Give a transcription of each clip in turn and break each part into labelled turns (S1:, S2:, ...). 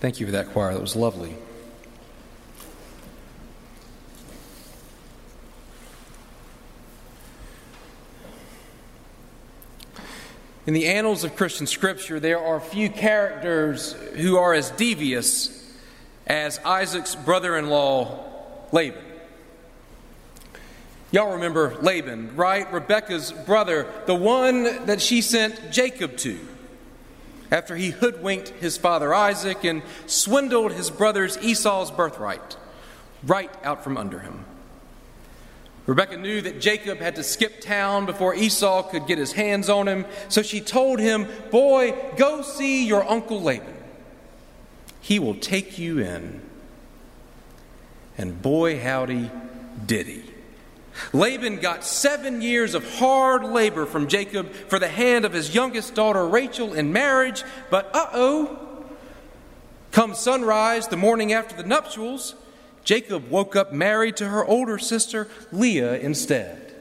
S1: Thank you for that choir. That was lovely. In the annals of Christian Scripture, there are few characters who are as devious as Isaac's brother in law, Laban. Y'all remember Laban, right? Rebecca's brother, the one that she sent Jacob to after he hoodwinked his father Isaac and swindled his brother's Esau's birthright right out from under him. Rebekah knew that Jacob had to skip town before Esau could get his hands on him, so she told him, Boy, go see your uncle Laban. He will take you in. And boy, howdy, did he. Laban got seven years of hard labor from Jacob for the hand of his youngest daughter Rachel in marriage, but uh oh, come sunrise the morning after the nuptials, Jacob woke up married to her older sister Leah instead.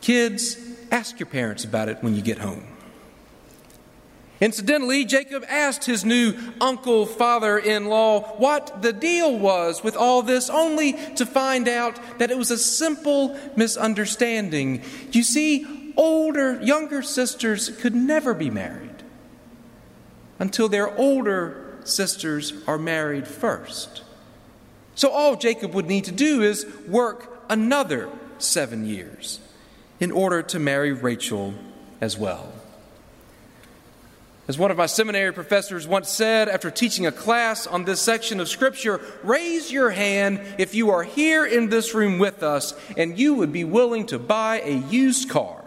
S1: Kids, ask your parents about it when you get home. Incidentally, Jacob asked his new uncle father in law what the deal was with all this, only to find out that it was a simple misunderstanding. You see, older, younger sisters could never be married until their older sisters are married first. So all Jacob would need to do is work another seven years in order to marry Rachel as well. As one of my seminary professors once said after teaching a class on this section of Scripture, raise your hand if you are here in this room with us and you would be willing to buy a used car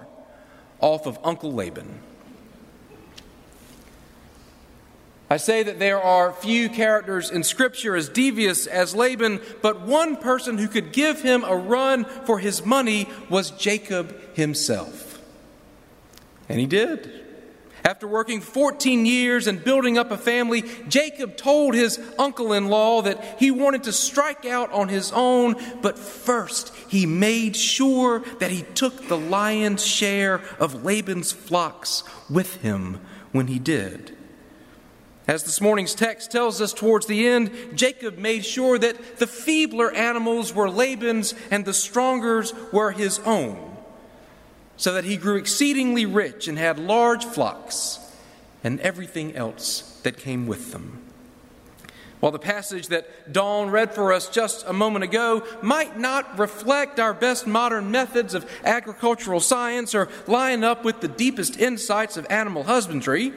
S1: off of Uncle Laban. I say that there are few characters in Scripture as devious as Laban, but one person who could give him a run for his money was Jacob himself. And he did. After working 14 years and building up a family, Jacob told his uncle in law that he wanted to strike out on his own, but first he made sure that he took the lion's share of Laban's flocks with him when he did. As this morning's text tells us towards the end, Jacob made sure that the feebler animals were Laban's and the strongers were his own, so that he grew exceedingly rich and had large flocks and everything else that came with them. While the passage that Dawn read for us just a moment ago might not reflect our best modern methods of agricultural science or line up with the deepest insights of animal husbandry,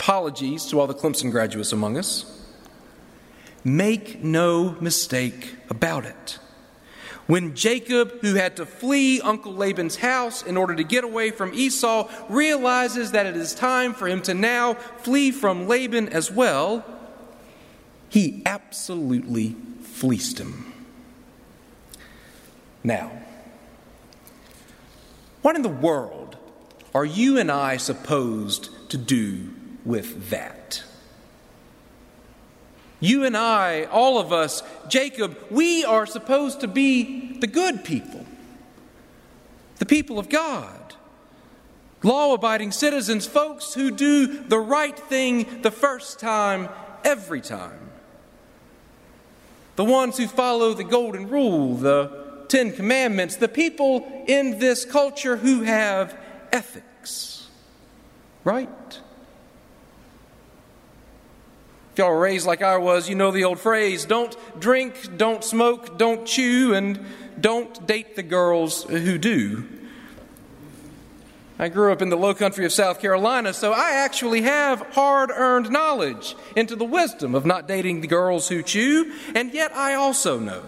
S1: Apologies to all the Clemson graduates among us. Make no mistake about it. When Jacob, who had to flee Uncle Laban's house in order to get away from Esau, realizes that it is time for him to now flee from Laban as well, he absolutely fleeced him. Now, what in the world are you and I supposed to do with that. You and I, all of us, Jacob, we are supposed to be the good people, the people of God, law abiding citizens, folks who do the right thing the first time, every time. The ones who follow the golden rule, the Ten Commandments, the people in this culture who have ethics. Right? If y'all were raised like I was, you know the old phrase don't drink, don't smoke, don't chew, and don't date the girls who do. I grew up in the low country of South Carolina, so I actually have hard earned knowledge into the wisdom of not dating the girls who chew, and yet I also know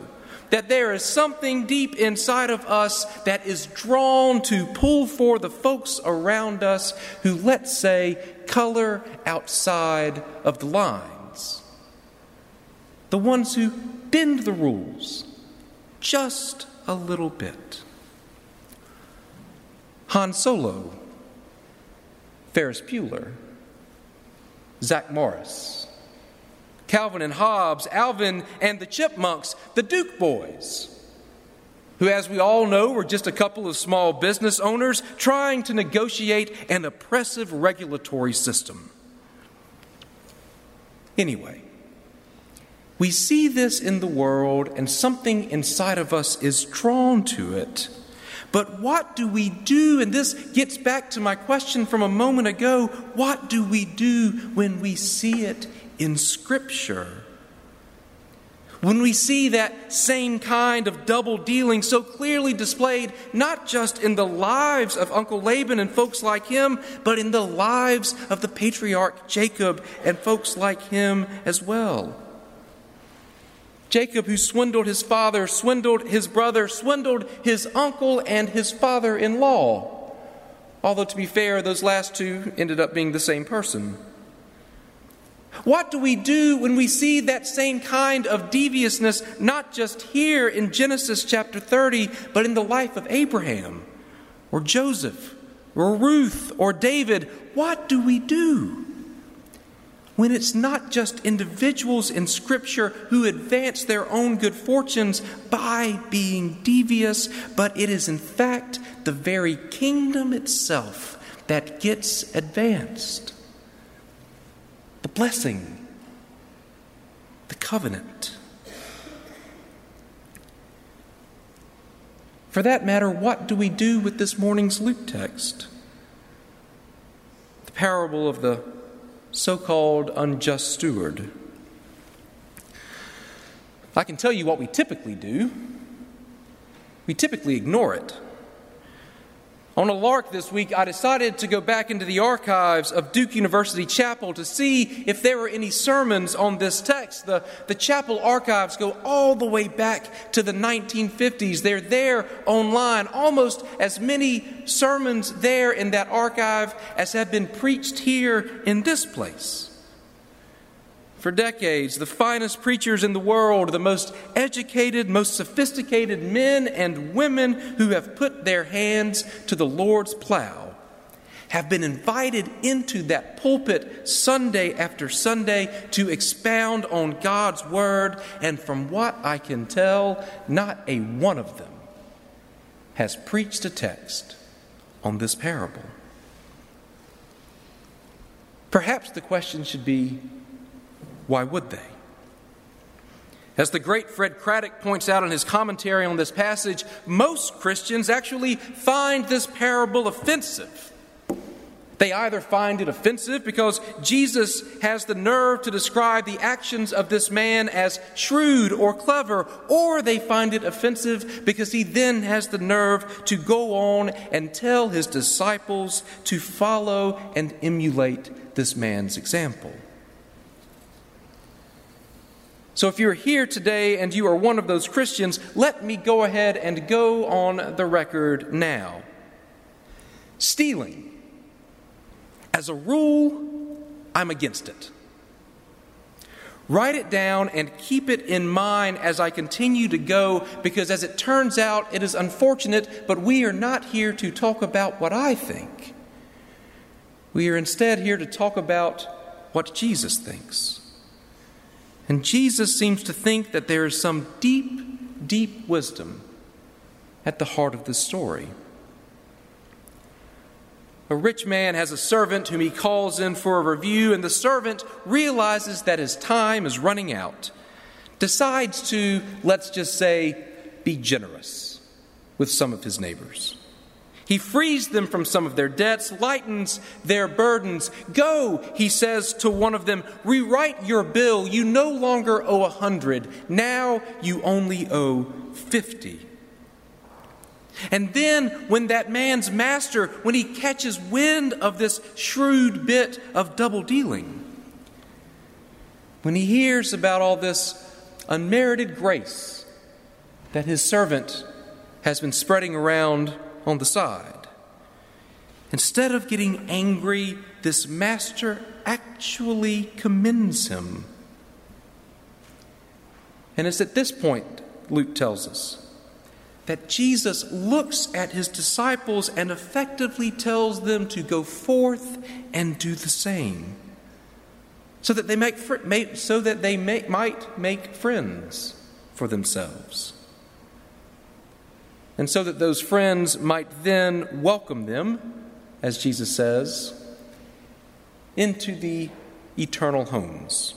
S1: that there is something deep inside of us that is drawn to pull for the folks around us who, let's say, color outside of the lines. The ones who bend the rules just a little bit. Han Solo, Ferris Bueller, Zach Morris. Calvin and Hobbes, Alvin and the Chipmunks, the Duke Boys, who, as we all know, were just a couple of small business owners trying to negotiate an oppressive regulatory system. Anyway, we see this in the world, and something inside of us is drawn to it. But what do we do? And this gets back to my question from a moment ago what do we do when we see it in Scripture? When we see that same kind of double dealing so clearly displayed, not just in the lives of Uncle Laban and folks like him, but in the lives of the patriarch Jacob and folks like him as well. Jacob, who swindled his father, swindled his brother, swindled his uncle and his father in law. Although, to be fair, those last two ended up being the same person. What do we do when we see that same kind of deviousness, not just here in Genesis chapter 30, but in the life of Abraham or Joseph or Ruth or David? What do we do? When it's not just individuals in Scripture who advance their own good fortunes by being devious, but it is in fact the very kingdom itself that gets advanced the blessing, the covenant. For that matter, what do we do with this morning's Luke text? The parable of the so called unjust steward. I can tell you what we typically do. We typically ignore it. On a lark this week, I decided to go back into the archives of Duke University Chapel to see if there were any sermons on this text. The, the chapel archives go all the way back to the 1950s. They're there online, almost as many sermons there in that archive as have been preached here in this place. For decades, the finest preachers in the world, the most educated, most sophisticated men and women who have put their hands to the Lord's plow, have been invited into that pulpit Sunday after Sunday to expound on God's Word, and from what I can tell, not a one of them has preached a text on this parable. Perhaps the question should be why would they? As the great Fred Craddock points out in his commentary on this passage, most Christians actually find this parable offensive. They either find it offensive because Jesus has the nerve to describe the actions of this man as shrewd or clever, or they find it offensive because he then has the nerve to go on and tell his disciples to follow and emulate this man's example. So, if you're here today and you are one of those Christians, let me go ahead and go on the record now. Stealing. As a rule, I'm against it. Write it down and keep it in mind as I continue to go, because as it turns out, it is unfortunate, but we are not here to talk about what I think. We are instead here to talk about what Jesus thinks. And Jesus seems to think that there is some deep, deep wisdom at the heart of this story. A rich man has a servant whom he calls in for a review, and the servant realizes that his time is running out, decides to, let's just say, be generous with some of his neighbors. He frees them from some of their debts, lightens their burdens. Go, he says to one of them, rewrite your bill. You no longer owe a hundred. Now you only owe fifty. And then, when that man's master, when he catches wind of this shrewd bit of double dealing, when he hears about all this unmerited grace that his servant has been spreading around on the side. Instead of getting angry, this master actually commends him. And it's at this point, Luke tells us, that Jesus looks at his disciples and effectively tells them to go forth and do the same. So that they, make, so that they might make friends for themselves and so that those friends might then welcome them, as Jesus says, into the eternal homes.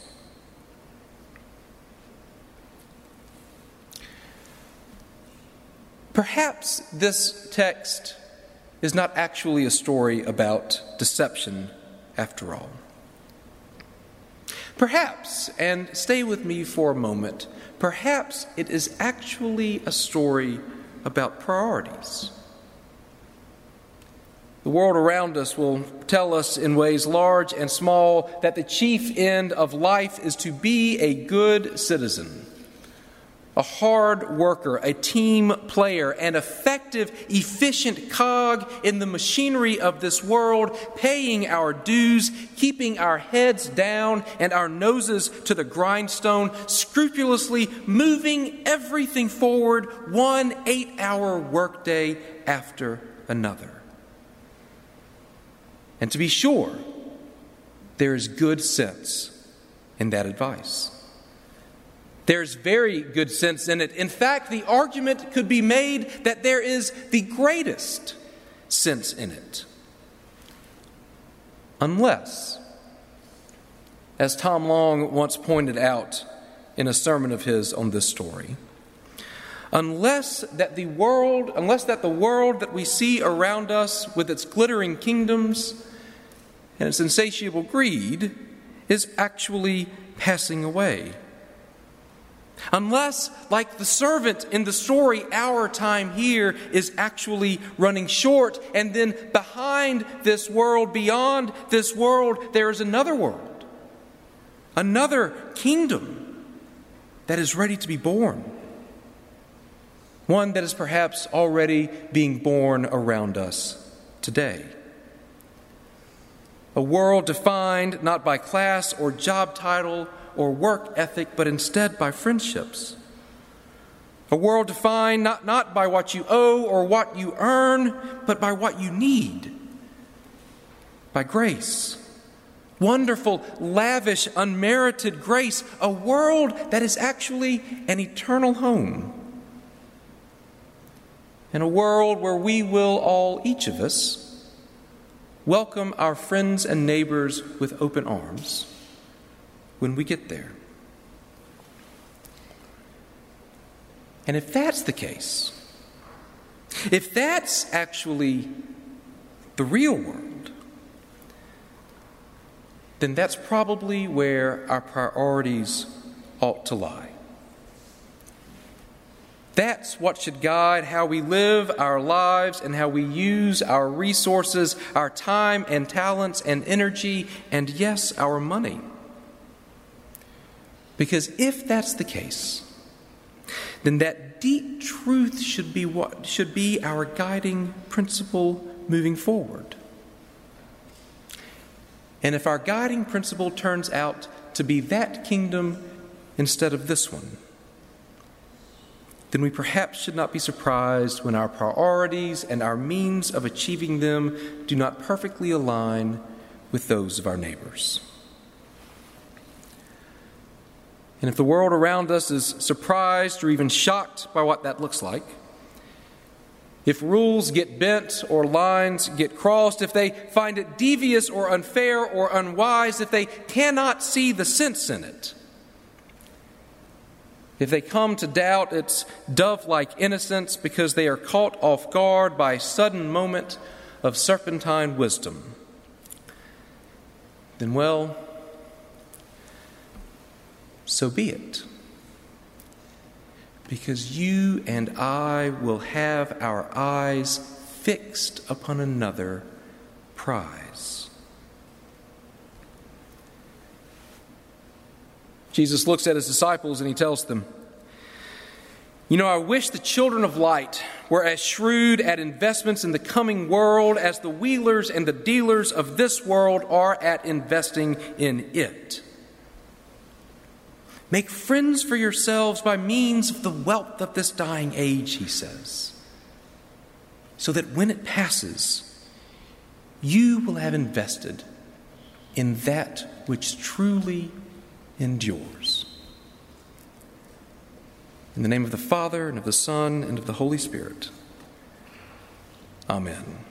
S1: Perhaps this text is not actually a story about deception after all. Perhaps, and stay with me for a moment, perhaps it is actually a story about priorities. The world around us will tell us in ways large and small that the chief end of life is to be a good citizen a hard worker, a team player, an effective, efficient cog in the machinery of this world, paying our dues, keeping our heads down and our noses to the grindstone, scrupulously moving everything forward one eight hour workday after another. And to be sure, there is good sense in that advice. There's very good sense in it. In fact, the argument could be made that there is the greatest sense in it. Unless, as Tom Long once pointed out in a sermon of his on this story, unless that the world, unless that the world that we see around us with its glittering kingdoms and its insatiable greed is actually passing away Unless, like the servant in the story, our time here is actually running short, and then behind this world, beyond this world, there is another world, another kingdom that is ready to be born. One that is perhaps already being born around us today. A world defined not by class or job title or work ethic, but instead by friendships. A world defined not, not by what you owe or what you earn, but by what you need. By grace. Wonderful, lavish, unmerited grace. A world that is actually an eternal home. In a world where we will all, each of us, welcome our friends and neighbors with open arms when we get there. And if that's the case, if that's actually the real world, then that's probably where our priorities ought to lie. That's what should guide how we live our lives and how we use our resources, our time and talents and energy, and yes, our money. Because if that's the case, then that deep truth should be what should be our guiding principle moving forward. And if our guiding principle turns out to be that kingdom instead of this one, then we perhaps should not be surprised when our priorities and our means of achieving them do not perfectly align with those of our neighbors. And if the world around us is surprised or even shocked by what that looks like, if rules get bent or lines get crossed, if they find it devious or unfair or unwise, if they cannot see the sense in it, if they come to doubt its dove like innocence because they are caught off guard by a sudden moment of serpentine wisdom, then, well, so be it. Because you and I will have our eyes fixed upon another prize. Jesus looks at his disciples and he tells them, You know, I wish the children of light were as shrewd at investments in the coming world as the wheelers and the dealers of this world are at investing in it. Make friends for yourselves by means of the wealth of this dying age, he says, so that when it passes, you will have invested in that which truly endures. In the name of the Father, and of the Son, and of the Holy Spirit. Amen.